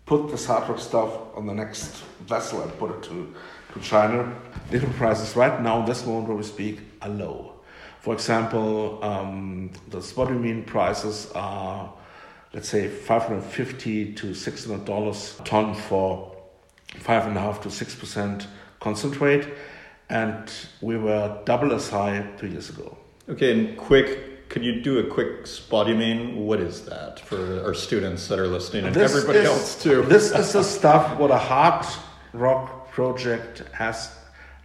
put hard rock stuff on the next vessel and put it to, to China. Lithium prices right now, this moment where we speak, are low. For example, um, the spodumene prices are, let's say, 550 to 600 dollars a ton for five and a half to six percent concentrate, and we were double as high two years ago. Okay, and quick, could you do a quick spodumene? What is that for our students that are listening and This everybody is- else too? This is the stuff what a hard rock project has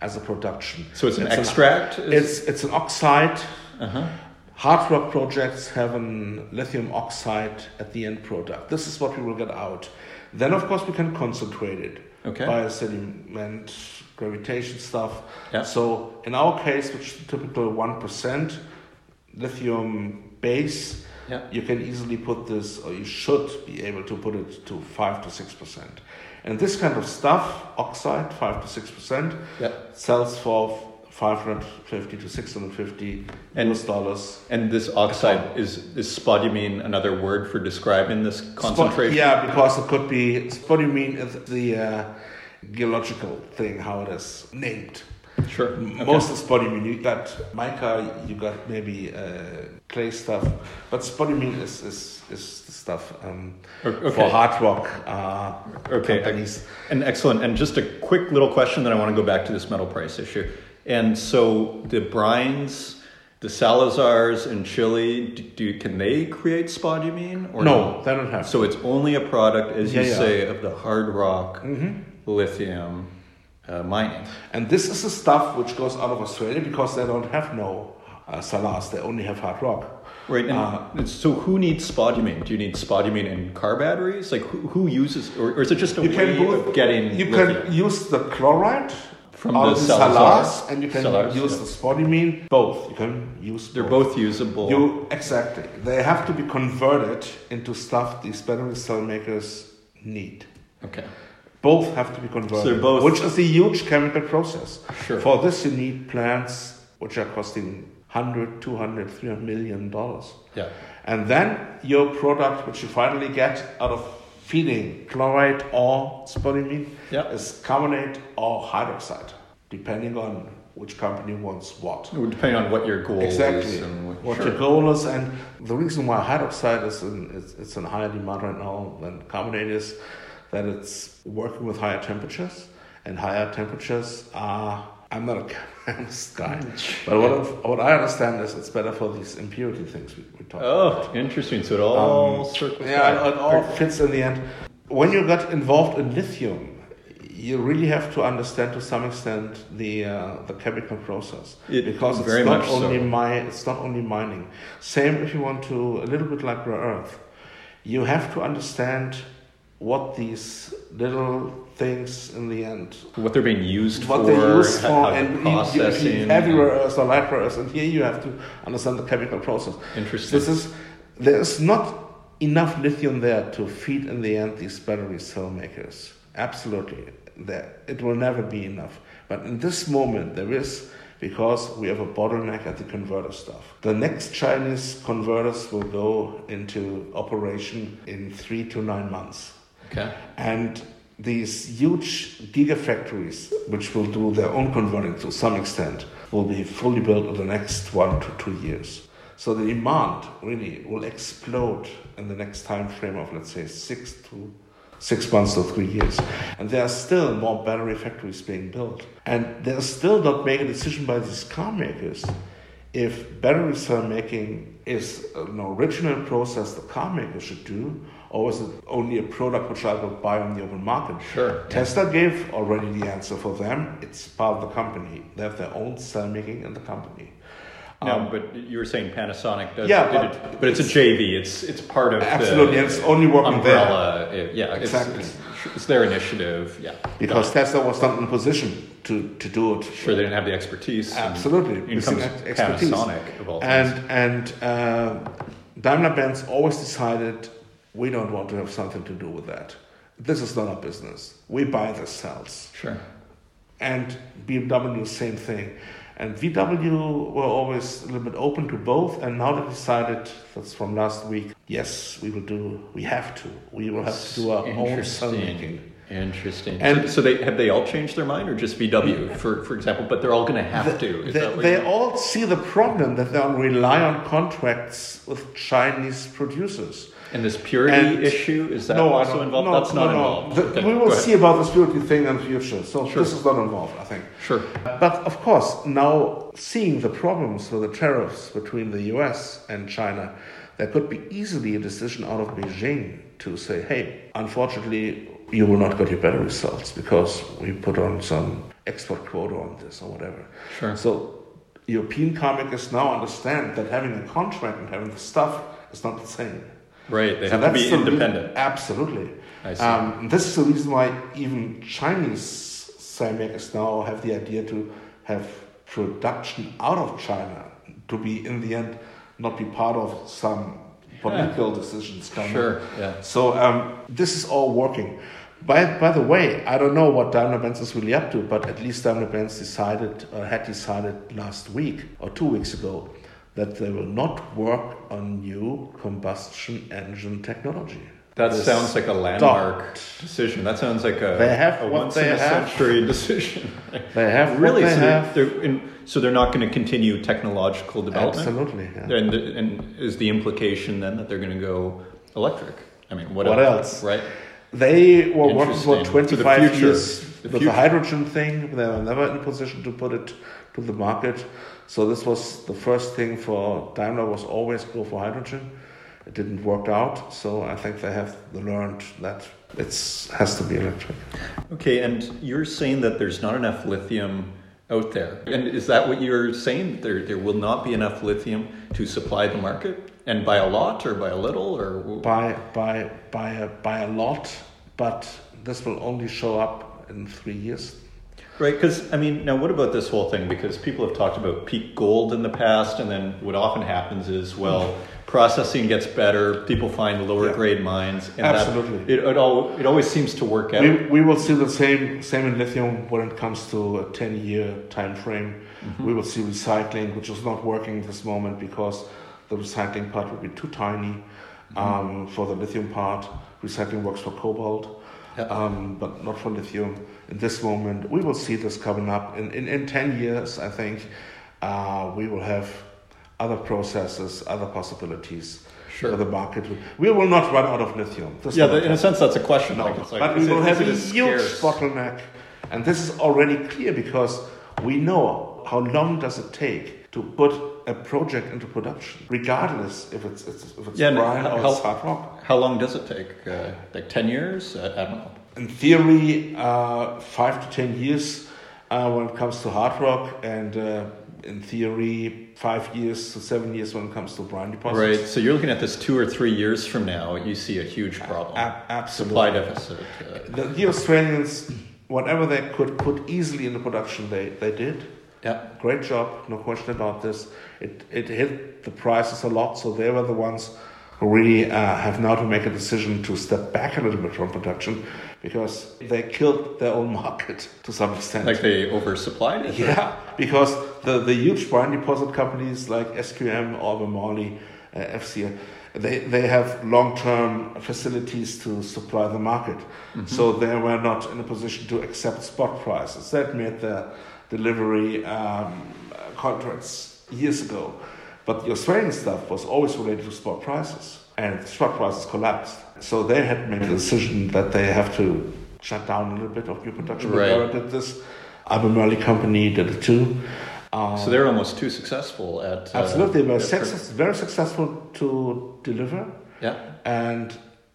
as a production. so it's an an- extract. is- It's it's an oxide. uh-huh. Hard rock projects have an lithium oxide at the end product. This is what we will get out. Then, of course, we can concentrate it Okay. by sediment, gravitation stuff. Yeah. So, in our case, which is typical 1% lithium base, Yeah. you can easily put this, or you should be able to put it to 5 to 6%. And this kind of stuff, oxide, 5 to 6%, Yeah. sells for 550 to 650 And- US dollars. And this oxide is is spodumene another word for describing this concentration? Spot, yeah, because it could be spodumene is the uh, geological thing, how it is named. Sure. Okay. Most of spodumene, you got mica, you got maybe uh, clay stuff, but spodumene is, is, is the stuff um, O- for hard rock uh, Okay, companies. And excellent. And just a quick little question that I want to go back to this metal price issue. And so the brines, the Salazars in Chile, do, can they create spodumene or No, they don't have. So it's only a product, as Yeah, you yeah. say, of the hard rock Mhm. lithium uh, mining. And this is the stuff which goes out of Australia because they don't have no uh, salars, they only have hard rock. Right. And Uh, so who needs spodumene? Do you need spodumene in car batteries? Like who, who uses, or, or is it just a You way can both, of getting you lithium? can use the chloride From out the of Salazar? salars, and you can Salars, use yeah. the spodumene. Both you can use. They're both usable. You exactly. They have to be converted into stuff these battery cell makers need. okay. Both have to be converted. So both- which is a huge chemical process. Sure. For this, you need plants which are costing 100, 200, 300 million dollars. Yeah. And then your product, which you finally get out of feeding chloride or spodumene, Yeah. is carbonate or hydroxide, depending on which company wants what. It would depend on what your goal Exactly. is what, What sure. your goal is, and the reason why hydroxide is in, it's, it's in higher demand right now than carbonate is that it's working with higher temperatures, and higher temperatures are. I'm not a chemist guy, but what, I've- what I understand is it's better for these impurity things we, we talk about. Oh, interesting. So it all Um, circles Yeah, it all fits in the end. When you got involved in lithium, you really have to understand to some extent the uh, the chemical process It- because it's very not much only so. mi- it's not only mining. Same if you want to a little bit like rare earth, you have to understand what these little things in the end What they're being used what for, they're used for, and they're you- you- if you processing. heavy rare earths or and here you have to understand the chemical process. Interesting. This is there's not enough lithium there to feed in the end these battery cell makers. Absolutely, there it will never be enough. But in this moment, there is because we have a bottleneck at the converter stuff. The next Chinese converters will go into operation in three to nine months. Okay. And these huge gigafactories, which will do their own converting to some extent, will be fully built in the next one to two years. So the demand really will explode in the next time frame of let's say six to six months to three years. And there are still more battery factories being built. And they're still not making a decision by these car makers if battery cell making is an original process the car maker should do, or is it only a product which I will buy on the open market? Sure. Tesla gave already the answer for them. It's part of the company. They have their own cell making in the company. No, Um, but you were saying Panasonic does. Yeah, but it, but it's, a JV. It's it's part of Absolutely, it's only working there. It- yeah, Exactly. It's, it's, it's their initiative. Yeah, because Tesla was not in a position to, to do it. sure they didn't have the expertise. Absolutely, in comes expertise. Panasonic of all things. And and uh, Daimler Benz always decided we don't want to have something to do with that. This is not our business. We buy the cells. Sure. And BMW, same thing. And VW were always a little bit open to both, and now they decided that's from last week. Yes, we will do. We have to. We will have to do our own cell making. Interesting. And- so, so they have they all changed their mind, or just VW, for for example? But they're all going to have to. Is They, that they all see the problem that they rely on contracts with Chinese producers. and this purity and- issue is that no, I also don't- involved? no, That's not no, no. involved. The- Okay, we will see about the purity thing in the future. So Sure. this is not involved, I think. Sure. But of course, now seeing the problems with the tariffs between the US and China, there could be easily a decision out of Beijing to say, hey, unfortunately, you will not get your better results because we put on some export quota on this or whatever. Sure. So European car makers now understand that having a contract and having the stuff is not the same. Right. They So have to be independent. absolutely. I see. Um, this is the reason why even Chinese cell makers now have the idea to have production out of China to be in the end not be part of some political decisions coming. Sure. Yeah. So um, this is all working. By, by the way, I don't know what Daimler Benz is really up to, but at least Daimler Benz decided, or had decided last week or two weeks ago, that they will not work on new combustion engine technology. That sounds like a landmark decision. That sounds like a, They have a once in a have. century decision. They have really. they so they're, have. they're in, so they're not going to continue technological development. Absolutely. Yeah. And, and is the implication then that they're going to go electric? I mean, what, What else? Right. They were working for Interesting. To the 25 years The with the hydrogen thing. They were never in a position to put it to the market. So this was the first thing for Daimler was always go for hydrogen. It didn't work out. So I think they have learned that it has to be electric. Okay, and you're saying that there's not enough lithium out there. And is that what you're saying? There, there will not be enough lithium to supply the market? And by a lot or by a little or By by by a, by a lot, but this will only show up in three years. Right, because I mean, now what about this whole thing? Because people have talked about peak gold in the past, and then what often happens is, well, processing gets better, people find lower Yeah. grade mines, and Absolutely. that, it, it, all, it always seems to work out. We, we will see the same same in lithium when it comes to a 10 year time frame. Mm-hmm. We will see recycling, which is not working at this moment because the recycling part would be too tiny Mm-hmm. um, for the lithium part. Recycling works for cobalt, Yeah. um, but not for lithium. In this moment, we will see this coming up. In, in, in 10 years, I think uh, we will have other processes, other possibilities. Sure. For the market, we will not run out of lithium. This yeah, the, in a sense, that's a question. no, like, it's like, but we will it- have a huge scarce? bottleneck, and this is already clear because we know how long does it take to put a project into production, regardless if it's, it's if it's Yeah, brine or how- it's hard rock. How long does it take? Uh, like 10 years? I, I don't know. In theory, uh, five to ten years uh, when it comes to hard rock, and uh, in theory, five years to seven years when it comes to brine deposits. Right. So you're looking at this two or three years from now, you see a huge problem. A- absolutely. Supply deficit. Uh, The, the Australians, whatever they could put easily into production, they, they did. yeah. Great job, no question about this. It, it hit the prices a lot, so they were the ones who really uh, have now to make a decision to step back a little bit from production because they killed their own market to some extent. Like they oversupplied it. or- Yeah, because the, the huge brine deposit companies like SQM, Albemarle, uh, FCA, they, they have long term facilities to supply the market. So they were not in a position to accept spot prices. That made their delivery um, contracts years ago. But the Australian stuff was always related to spot prices, and spot prices collapsed. So they had made a decision that they have to shut down a little bit of new production. Right. Bulgaria did this. Albemarle company did it too. Um, So they're almost too successful at. uh, absolutely, they were success, very successful to deliver, Yeah. and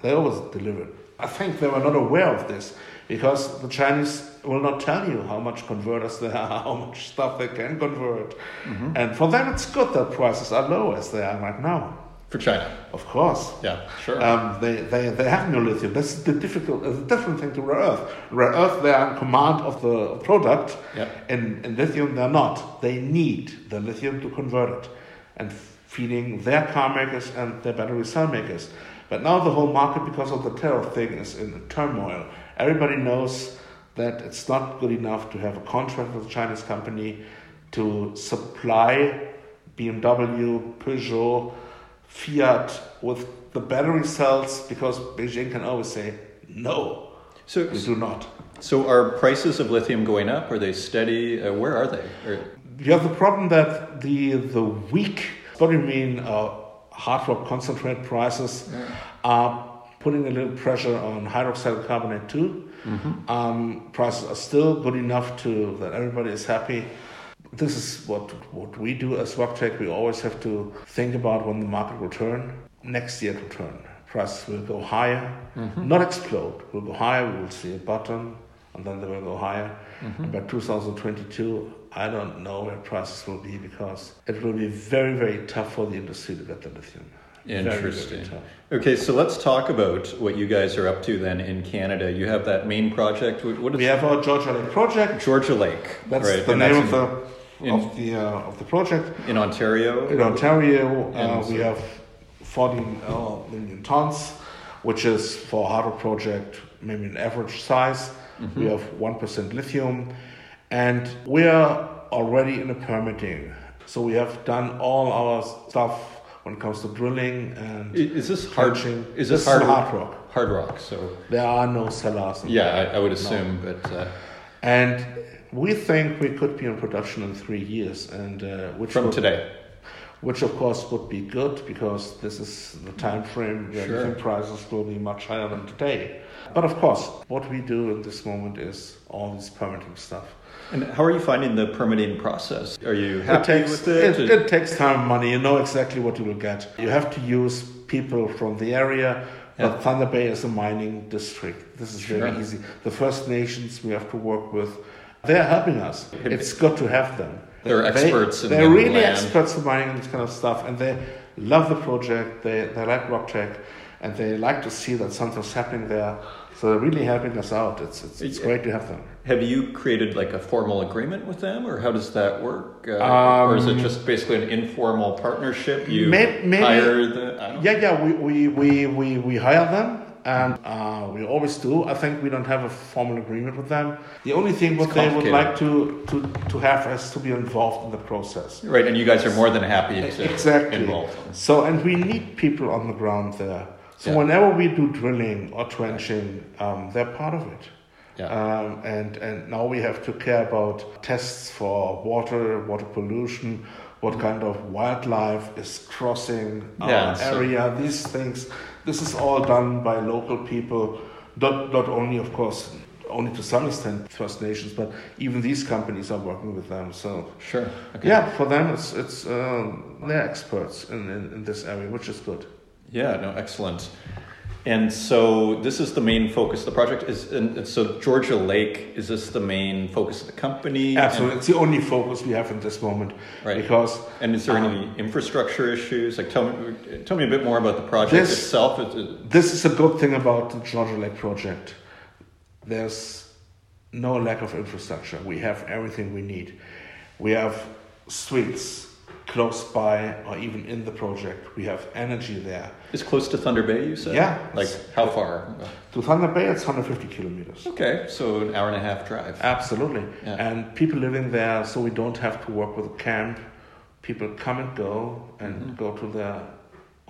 they always delivered. I think they were not aware of this because the Chinese will not tell you how much converters there are, how much stuff they can convert, Mm-hmm. and for them it's good that prices are low as they are right now. For China. Of course. Yeah, sure. Um, they, they, they have no lithium. That's the difficult, uh, the different thing to rare earth. Rare earth, they are in command of the product. Yeah. In, in lithium, they're not. They need the lithium to convert it and feeding their car makers and their battery cell makers. But now the whole market, because of the tariff thing, is in turmoil. Everybody knows that it's not good enough to have a contract with a Chinese company to supply BMW, Peugeot, Fiat with the battery cells because Beijing can always say, no, so, we do not. so are prices of lithium going up? Are they steady? Uh, where are they? Or, You have the problem that the the weak, what do you mean, uh, hard rock concentrate prices are putting a little pressure on hydroxide carbonate too. Um, prices are still good enough to that everybody is happy. This is what what we do as Rock Tech. We always have to think about when the market will turn. Next year it will turn. Prices will go higher, mm-hmm. not explode. Will go higher. We will see a bottom, and then they will go higher. Mm-hmm. And by 2022, I don't know where prices will be because it will be very, very tough for the industry to get the lithium. Very, very Interesting. Okay, so let's talk about what you guys are up to then in Canada. You have that main project. What is We have our Georgia Lake project. Georgia Lake? That's right, the and name of the in- of the uh, of the project. in Ontario. In Ontario, uh, we have 14 uh, million tons, which is for a hard rock project maybe an average size. We have 1% lithium, and we are already in the permitting. So we have done all our stuff when it comes to drilling and Is this hard? trenching. Is This this hard, hard rock? Hard rock. So There are no salars. yeah. I, I would No. assume, but uh, And we think we could be in production in three years, and uh, which from would- today. which of course would be good because this is the time frame where Sure. prices will be much higher than today. But of course, what we do in this moment is all this permitting stuff. And how are you finding the permitting process? Are you It happy takes, with it? it, it takes time and money. You know exactly what you will get. You have to use people from the area. But Thunder Bay is a mining district. This is very Sure. easy. The First Nations we have to work with, they're helping us. It's good to have them. They're They- experts in They're the really land. experts in mining and this kind of stuff, and they love the project. They they like Rock Tech, and they like to see that something's happening there. So they're really helping us out. It's it's, it's great to have them. Have you created like a formal agreement with them, or how does that work? Uh, or is it Um, just basically an informal partnership? You May- maybe- hire the. I don't Yeah, yeah, we, we, we, we, we hire them and uh, we always do. I think we don't have a formal agreement with them. The only thing what they would like to, to, to have is to be involved in the process. Right, and you guys are more than happy to Exactly. involve. So, and we need people on the ground there. So Yeah. whenever we do drilling or trenching, um, they're part of it. Yeah. Um, and, and now we have to care about tests for water, water pollution, what kind of wildlife is crossing our Yeah, so- area, these things. This is all done by local people, not, not only, of course, only to some extent First Nations, but even these companies are working with them. So Sure. Okay. yeah, for them, it's it's um, they're experts in, in, in this area, which is good. Yeah, no, excellent. And so this is the main focus of the project. Is and and so Georgia Lake is this the main focus of the company? Absolutely, it's the only focus we have at this moment. Right. Because And, and is there um, any infrastructure issues? Like tell me tell me a bit more about the project This- itself. Is it- This is a good thing about the Georgia Lake project. There's no lack of infrastructure. We have everything we need. We have streets close by or even in the project. We have energy there. It's close to Thunder Bay, you said? Yeah. Like how far? To Thunder Bay, it's 150 kilometers. Okay, so an hour and a half drive. Absolutely. Yeah. And people living there, so we don't have to work with a camp. People come and go and Mhm. go to their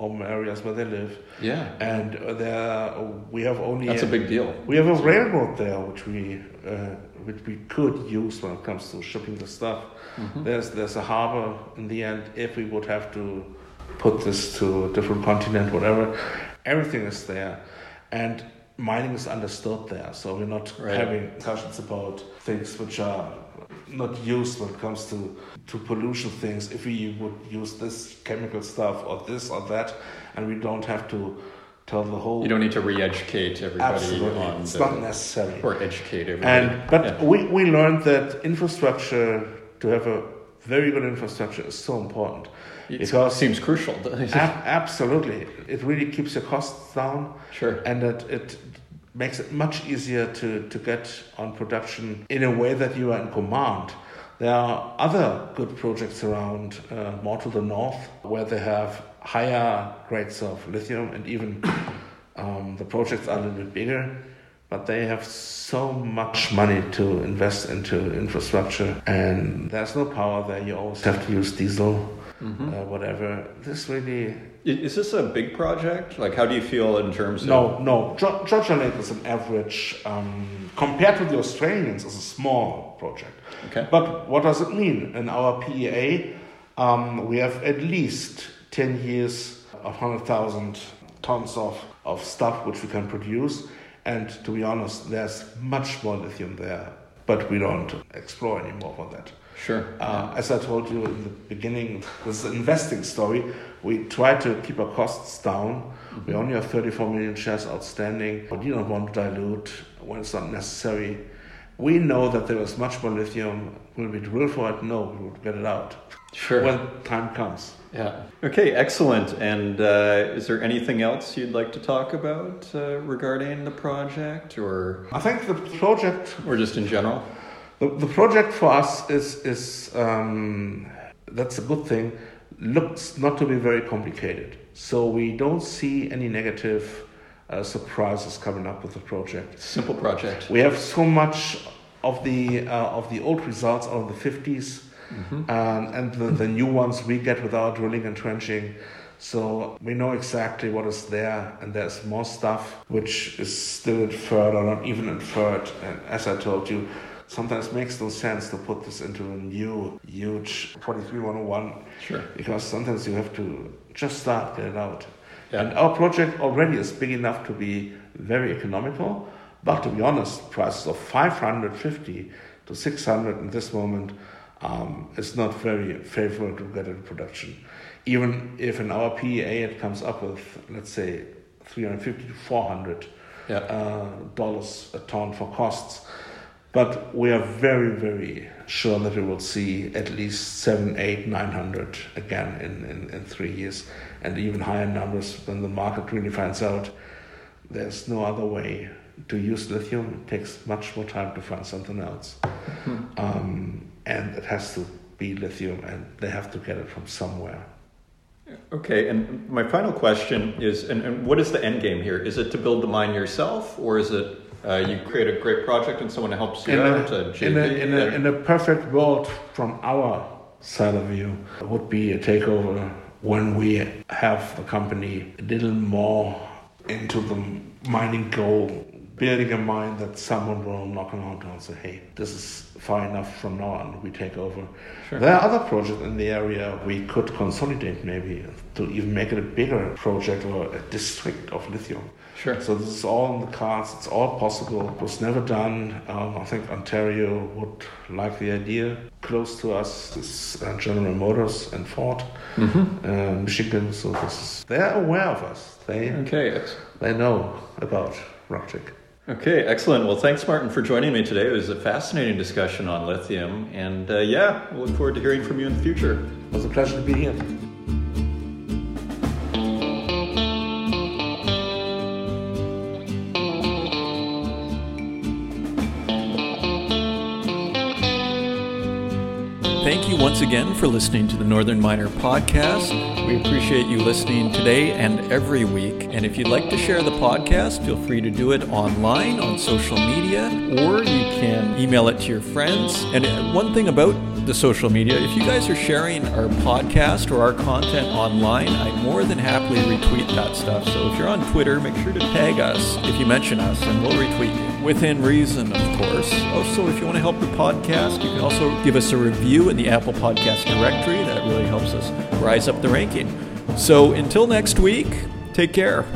home areas where they live. Yeah. And there, we have only That's a big deal. We have a railroad there, which we uh, which we could use when it comes to shipping the stuff. Mhm. There's there's a harbor in the end. If we would have to put this to a different continent, whatever, everything is there, and mining is understood there. So we're not Right. having discussions about things which are not used when it comes to to pollution things. If we would use this chemical stuff or this or that, and we don't have to tell the whole You don't need to re-educate everybody Absolutely, on it's the, not necessary. or educate everybody. And but Yeah. we, we learned that infrastructure to have a very good infrastructure is so important it because seems crucial. ab- absolutely it really keeps your costs down sure. and that it makes it much easier to, to get on production in a way that you are in command. There are other good projects around, uh, more to the north, where they have higher grades of lithium, and even um, the projects are a little bit bigger, but they have so much money to invest into infrastructure, and there's no power there. You always have to use diesel, Mhm. uh, whatever. This really Is this a big project? Like, how do you feel in terms of? no, no. Ge- Georgia Lake is an average, um, compared to the Australians, is a small project. Okay. But what does it mean? In our PEA, um, we have at least 10 years of 100,000 tons of, of stuff which we can produce. And to be honest, there's much more lithium there, but we don't explore anymore for that. Sure. Uh, as I told you in the beginning, this is an investing story. We try to keep our costs down. We only have 34 million shares outstanding, but you don't want to dilute when it's not necessary. We know that there is much more lithium. Will we drill for it? No, we will get it out Sure. when time comes. yeah. Okay. Excellent. And uh, is there anything else you'd like to talk about uh, regarding the project, or I think the project or just in general? The, the project for us is is um, that's a good thing. Looks not to be very complicated, so we don't see any negative uh, surprises coming up with the project. Simple project. We have so much of the uh, of the old results out of the fifties, Mhm. um, and the, the new ones we get with our drilling and trenching. So we know exactly what is there, and there's more stuff which is still inferred or not even inferred. And as I told you, sometimes makes no sense to put this into a new huge 43101 Sure. because sometimes you have to just start, get it out. Yeah. And our project already is big enough to be very economical, but to be honest, prices of 550 to 600 in this moment um, is not very favorable to get into production. Even if in our PEA it comes up with, let's say, 350 to 400 Yeah. uh, dollars a ton for costs. But we are very, very sure that we will see at least seven, eight, nine hundred again in, in, in three years, and even higher numbers when the market really finds out there's no other way to use lithium. It takes much more time to find something else, Hmm. um, and it has to be lithium, and they have to get it from somewhere. Okay, and my final question is, and, and what is the end game here? Is it to build the mine yourself, or is it uh, you create a great project and someone helps you in out? a, in, a, in, a, in a perfect world from our side of view would be a takeover when we have the company a little more into the mining goal building a mind that someone will knock on our door and say hey this is far enough from now on we take over Sure. there are other projects in the area we could consolidate maybe to even make it a bigger project or a district of lithium Sure. so this is all in the cards. It's all possible. It was never done. Um, I think Ontario would like the idea. close to us is uh, General Motors and Ford, uh, Michigan. So this is, they are aware of us. They Okay. they know about Rock Tech. Okay, excellent. Well, thanks, Martin, for joining me today. It was a fascinating discussion on lithium. And uh, yeah, we'll look forward to hearing from you in the future. It was a pleasure to be here. Again for listening to the Northern Miner podcast. We appreciate you listening today and every week. And if you'd like to share the podcast, feel free to do it online on social media or you can email it to your friends. And one thing about the social media, if you guys are sharing our podcast or our content online, I more than happily retweet that stuff. So if you're on Twitter, make sure to tag us if you mention us and we'll retweet you. Within reason, of course. Also, if you want to help the podcast, you can also give us a review in the Apple Podcast directory. That really helps us rise up the ranking. So until next week, take care.